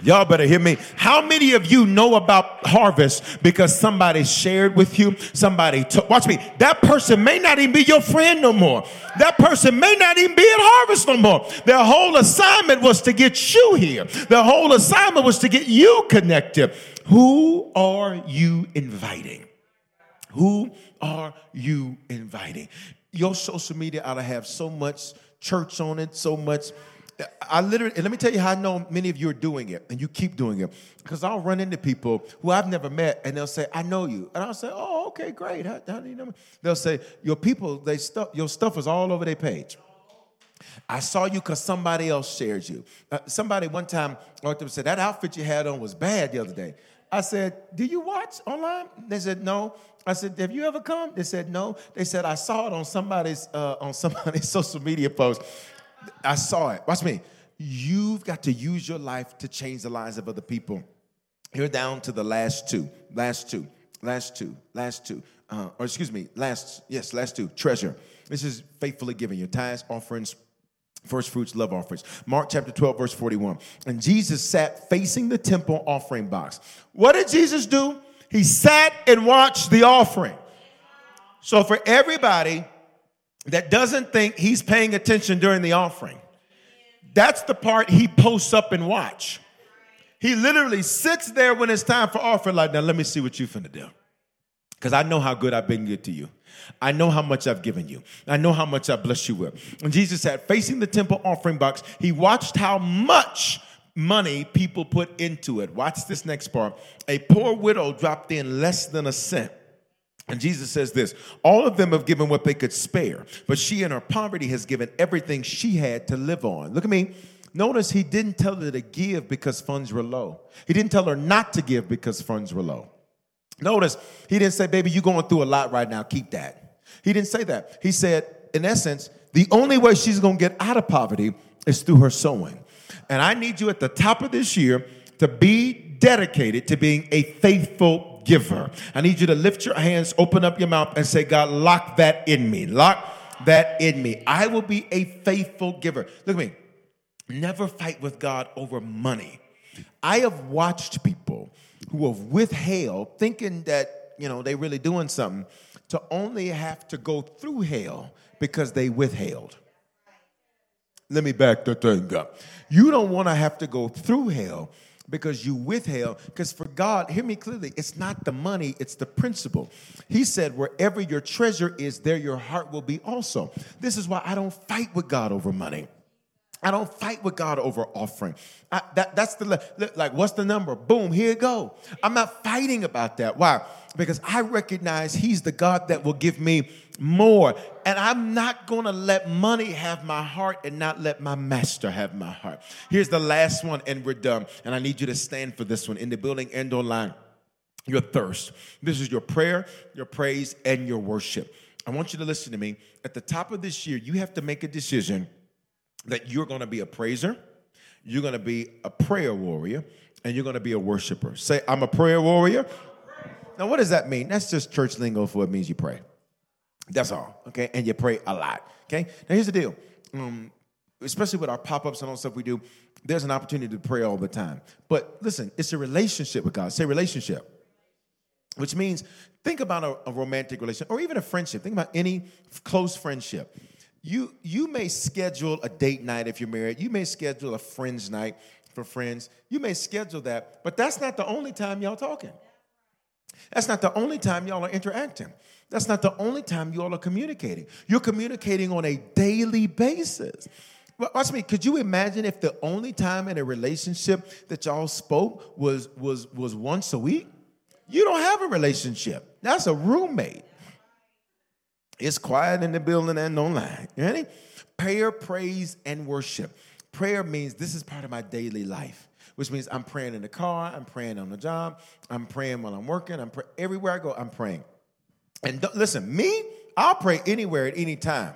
S3: Y'all better hear me. How many of you know about harvest because somebody shared with you? Somebody watch me. That person may not even be your friend no more. That person may not even be at harvest no more. Their whole assignment was to get you here. Their whole assignment was to get you connected. Who are you inviting? Who are you inviting? Your social media ought to have so much church on it, so much I literally, let me tell you how I know many of you are doing it and you keep doing it. Because I'll run into people who I've never met and they'll say, I know you. And I'll say, Oh, okay, great. How, how do you know me? They'll say, Your people, they stuff, your stuff is all over their page. I saw you because somebody else shared you. Uh, somebody one time walked up and said, That outfit you had on was bad the other day. I said, Do you watch online? They said, No. I said, Have you ever come? They said, No. They said, I saw it on somebody's uh, on somebody's social media post. I saw it. Watch me. You've got to use your life to change the lives of other people. Here down to the last two, last two, last two, last two, uh, or excuse me, last, yes, last two, treasure. This is faithfully giving your tithes, offerings, first fruits, love offerings. Mark chapter 12, verse 41. And Jesus sat facing the temple offering box. What did Jesus do? He sat and watched the offering. So for everybody that doesn't think he's paying attention during the offering. That's the part he posts up and watch. He literally sits there when it's time for offering, like, now let me see what you finna do. Because I know how good I've been good to you. I know how much I've given you. I know how much I blessed you with. And Jesus said, facing the temple offering box, he watched how much money people put into it. Watch this next part. A poor widow dropped in less than a cent. And Jesus says this all of them have given what they could spare, but she in her poverty has given everything she had to live on. Look at me. Notice he didn't tell her to give because funds were low. He didn't tell her not to give because funds were low. Notice he didn't say, baby, you're going through a lot right now, keep that. He didn't say that. He said, in essence, the only way she's going to get out of poverty is through her sowing. And I need you at the top of this year to be dedicated to being a faithful giver. I need you to lift your hands, open up your mouth, and say, God, lock that in me. Lock that in me. I will be a faithful giver. Look at me. Never fight with God over money. I have watched people who have withheld, thinking that, you know, they really doing something, to only have to go through hell because they withheld. Let me back the thing up. You don't want to have to go through hell because you withheld. Because for God, hear me clearly, it's not the money, it's the principle. He said, wherever your treasure is, there your heart will be also. This is why I don't fight with God over money. I don't fight with God over offering. I, that, that's the like. What's the number? Boom, here you go. I'm not fighting about that. Why? Because I recognize He's the God that will give me more, and I'm not going to let money have my heart and not let my Master have my heart. Here's the last one, and we're done. And I need you to stand for this one in the building and online. Your thirst. This is your prayer, your praise, and your worship. I want you to listen to me. At the top of this year, you have to make a decision that you're going to be a praiser, you're going to be a prayer warrior, and you're going to be a worshiper. Say, I'm a prayer warrior. Now, what does that mean? That's just church lingo for it means you pray. That's all, okay? And you pray a lot, okay? Now, here's the deal. Um, especially with our pop-ups and all the stuff we do, there's an opportunity to pray all the time. But listen, it's a relationship with God. Say relationship. Which means think about a, a romantic relationship or even a friendship. Think about any close friendship you you may schedule a date night if you're married. You may schedule a friends night for friends. You may schedule that, but that's not the only time y'all talking. That's not the only time y'all are interacting. That's not the only time y'all are communicating. You're communicating on a daily basis. Watch me. Could you imagine if the only time in a relationship that y'all spoke was was was once a week? You don't have a relationship. That's a roommate. It's quiet in the building and online. You ready? Prayer, praise, and worship. Prayer means this is part of my daily life, which means I'm praying in the car, I'm praying on the job, I'm praying while I'm working, I'm pray- everywhere I go, I'm praying. And listen, me, I'll pray anywhere at any time.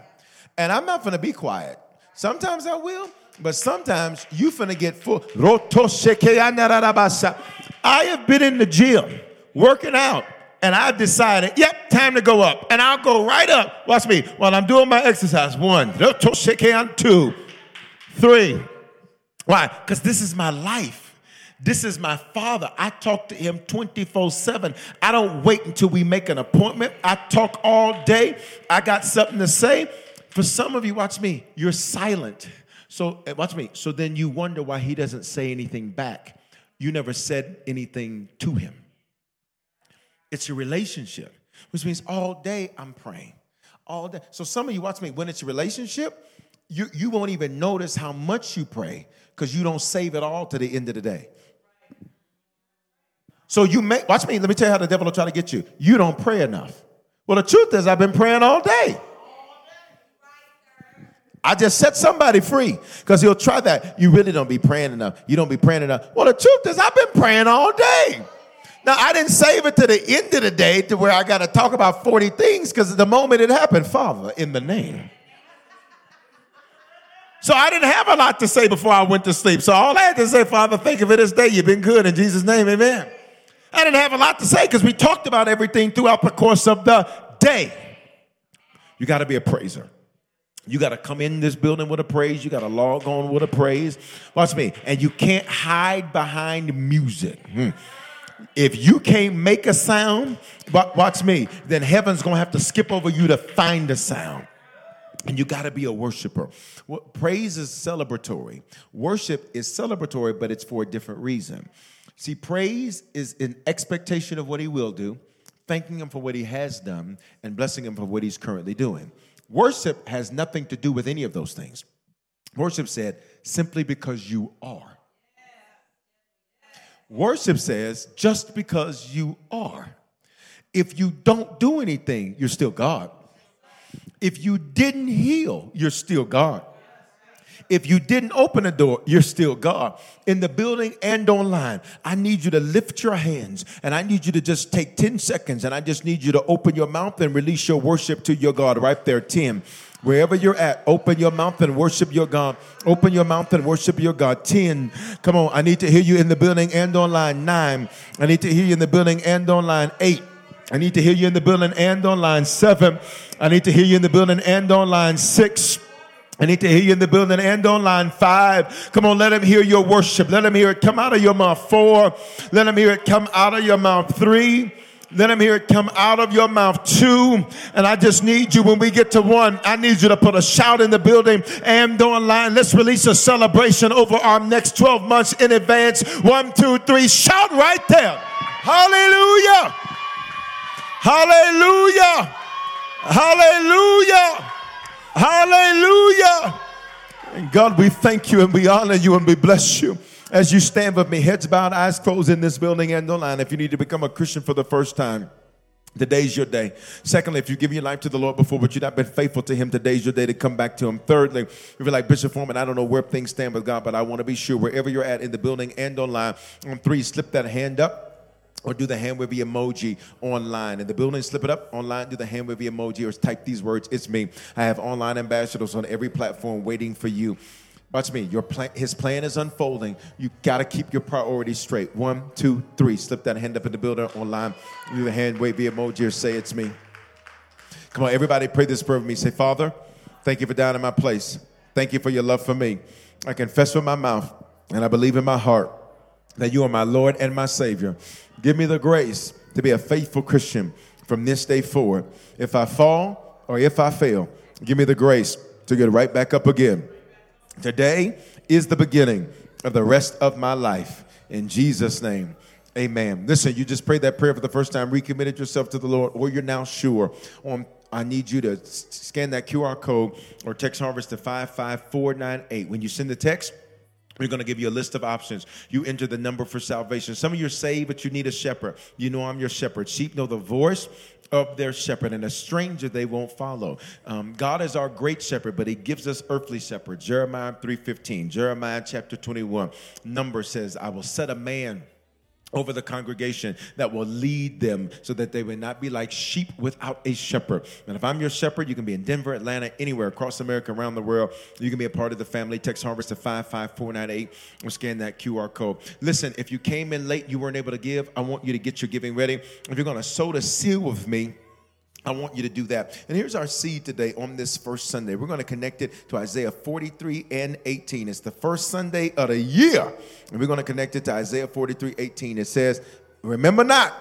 S3: And I'm not gonna be quiet. Sometimes I will, but sometimes you finna get full. I have been in the gym working out and I've decided, yep, time to go up. And I'll go right up. Watch me while I'm doing my exercise. One, two, three. Why? Because this is my life. This is my father. I talk to him 24 7. I don't wait until we make an appointment. I talk all day. I got something to say. For some of you, watch me, you're silent. So, eh, watch me. So then you wonder why he doesn't say anything back. You never said anything to him. It's a relationship, which means all day I'm praying. All day. So some of you, watch me, when it's a relationship, you, you won't even notice how much you pray because you don't save it all to the end of the day. So you may, watch me, let me tell you how the devil will try to get you. You don't pray enough. Well, the truth is, I've been praying all day. I just set somebody free because he'll try that. You really don't be praying enough. You don't be praying enough. Well, the truth is, I've been praying all day. Now, I didn't save it to the end of the day to where I got to talk about 40 things because the moment it happened, Father, in the name. So I didn't have a lot to say before I went to sleep. So all I had to say, Father, thank you for this day. You've been good in Jesus' name, amen. I didn't have a lot to say because we talked about everything throughout the course of the day. You got to be a praiser. You got to come in this building with a praise. You got to log on with a praise. Watch me. And you can't hide behind music. Hmm. If you can't make a sound, watch me, then heaven's to have to skip over you to find a sound. And you got to be a worshiper. Well, praise is celebratory. Worship is celebratory, but it's for a different reason. See, praise is an expectation of what he will do, thanking him for what he has done, and blessing him for what he's currently doing. Worship has nothing to do with any of those things. Worship said, simply because you are. Worship says, just because you are. If you don't do anything, you're still God. If you didn't heal, you're still God. If you didn't open a door, you're still God. In the building and online, I need you to lift your hands and I need you to just take 10 seconds and I just need you to open your mouth and release your worship to your God right there. 10. Wherever you're at, open your mouth and worship your God. Open your mouth and worship your God. 10. Come on, I need to hear you in the building and online. 9. I need to hear you in the building and online. 8. I need to hear you in the building and online. Seven. I need to hear you in the building and online. Six. I need to hear you in the building and online. Five. Come on, let him hear your worship. Let him hear it come out of your mouth. Four. Let him hear it come out of your mouth. Three. Let him hear it come out of your mouth. Two, and I just need you when we get to one, I need you to put a shout in the building and online. Let's release a celebration over our next 12 months in advance. One, two, three, shout right there. Hallelujah. Hallelujah. Hallelujah. Hallelujah. And God, we thank you and we honor you and we bless you as you stand with me, heads bowed, eyes closed in this building and online. If you need to become a Christian for the first time, Today's your day. Secondly, if you give your life to the Lord before, but you've not been faithful to Him, today's your day to come back to Him. Thirdly, if you're like Bishop Foreman, I don't know where things stand with God, but I want to be sure wherever you're at in the building and online. On three, slip that hand up or do the hand wavy emoji online. In the building, slip it up. Online, do the hand wavy emoji or type these words, it's me. I have online ambassadors on every platform waiting for you. Watch me. Your plan, his plan is unfolding. You got to keep your priorities straight. One, two, three. Slip that hand up in the building online. Do the hand wavy emoji or say it's me. Come on, everybody, pray this prayer with me. Say, Father, thank you for dying in my place. Thank you for your love for me. I confess with my mouth and I believe in my heart that you are my Lord and my Savior. Give me the grace to be a faithful Christian from this day forward. If I fall or if I fail, give me the grace to get right back up again. Today is the beginning of the rest of my life. In Jesus' name, amen. Listen, you just prayed that prayer for the first time, recommitted yourself to the Lord, or you're now sure on I need you to scan that QR code or text harvest to 55498. When you send the text, we're going to give you a list of options. You enter the number for salvation. Some of you are saved, but you need a shepherd. You know I'm your shepherd. Sheep know the voice of their shepherd, and a stranger they won't follow. Um, God is our great shepherd, but He gives us earthly shepherds. Jeremiah 3:15, Jeremiah chapter 21. Number says, "I will set a man." Over the congregation that will lead them so that they will not be like sheep without a shepherd. And if I'm your shepherd, you can be in Denver, Atlanta, anywhere across America, around the world. You can be a part of the family. Text Harvest to 55498 or scan that QR code. Listen, if you came in late, you weren't able to give, I want you to get your giving ready. If you're going to sow the seal with me, I want you to do that. And here's our seed today on this first Sunday. We're going to connect it to Isaiah 43 and 18. It's the first Sunday of the year. And we're going to connect it to Isaiah 43, 18. It says, Remember not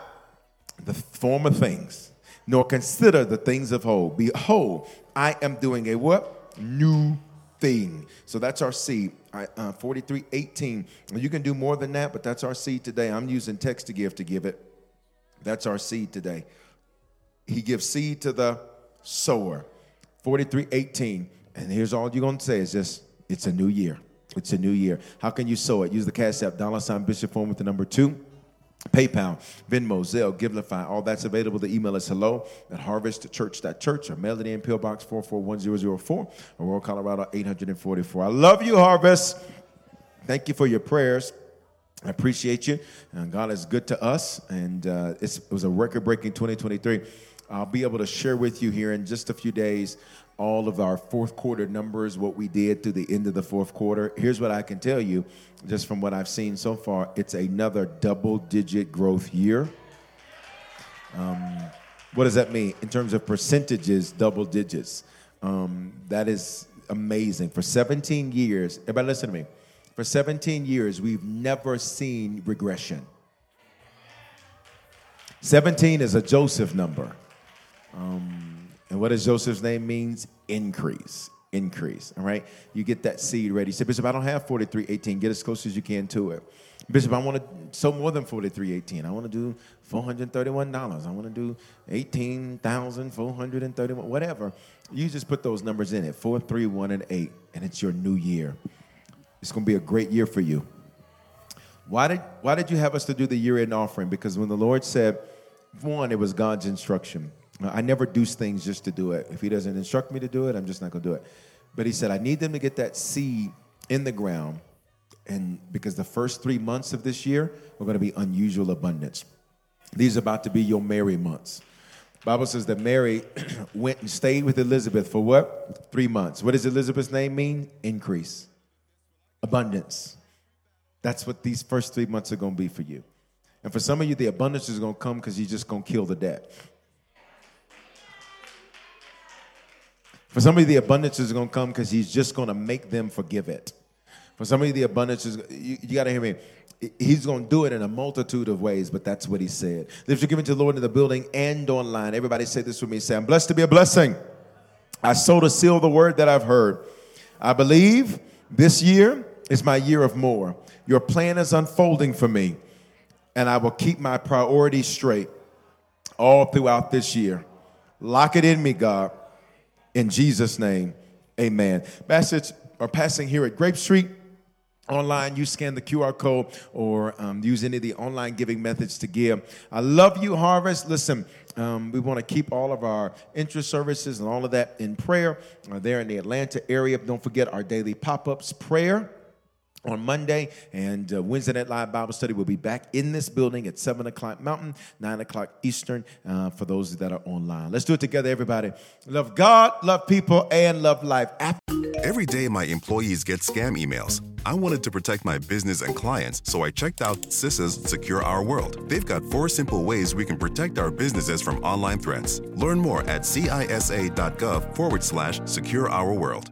S3: the former things, nor consider the things of old. Behold, I am doing a what? New thing. So that's our seed. Uh, 43, 18. You can do more than that, but that's our seed today. I'm using text to give to give it. That's our seed today. He gives seed to the sower. 43, 18. And here's all you're going to say is just, it's a new year. It's a new year. How can you sow it? Use the cash app, dollar sign Bishop Form with the number two. PayPal, Venmo, Zelle, Givelify, all that's available. The email is hello at harvestchurch.church or mail it in P.O. Box 441004, Aurora, Colorado 844. I love you, Harvest. Thank you for your prayers. I appreciate you. And God is good to us. And uh, it was a record breaking 2023. I'll be able to share with you here in just a few days all of our fourth quarter numbers, what we did through the end of the fourth quarter. Here's what I can tell you, just from what I've seen so far it's another double digit growth year. Um, what does that mean? In terms of percentages, double digits. Um, that is amazing. For 17 years, everybody listen to me. For 17 years, we've never seen regression. 17 is a Joseph number. Um, and what does Joseph's name means? Increase. Increase. All right. You get that seed ready. say, Bishop, I don't have 4318. Get as close as you can to it. Bishop, I want to sow more than 4318. I want to do $431. I want to do 18,431, whatever. You just put those numbers in it, 4, 3, 1, and 8, and it's your new year. It's going to be a great year for you. Why did, why did you have us to do the year end offering? Because when the Lord said, one, it was God's instruction. I never do things just to do it. If He doesn't instruct me to do it, I'm just not going to do it. But He said, I need them to get that seed in the ground. And because the first three months of this year are going to be unusual abundance. These are about to be your Mary months. Bible says that Mary went and stayed with Elizabeth for what? Three months. What does Elizabeth's name mean? Increase, abundance. That's what these first three months are going to be for you. And for some of you, the abundance is going to come because you're just going to kill the debt. For somebody, the abundance is going to come because he's just going to make them forgive it. For somebody, the abundance is, you, you got to hear me. He's going to do it in a multitude of ways, but that's what he said. Lift your giving to the Lord in the building and online. Everybody say this with me. Say, I'm blessed to be a blessing. I sow to seal the word that I've heard. I believe this year is my year of more. Your plan is unfolding for me, and I will keep my priorities straight all throughout this year. Lock it in me, God. In Jesus' name, amen. Message are passing here at Grape Street. Online, you scan the QR code or um, use any of the online giving methods to give. I love you, Harvest. Listen, um, we want to keep all of our interest services and all of that in prayer uh, there in the Atlanta area. Don't forget our daily pop ups prayer on Monday and uh, Wednesday Night Live Bible Study will be back in this building at 7 o'clock Mountain, 9 o'clock Eastern uh, for those that are online. Let's do it together, everybody. Love God, love people, and love life.
S4: Every day, my employees get scam emails. I wanted to protect my business and clients, so I checked out CISA's Secure Our World. They've got four simple ways we can protect our businesses from online threats. Learn more at cisa.gov forward slash secure our world.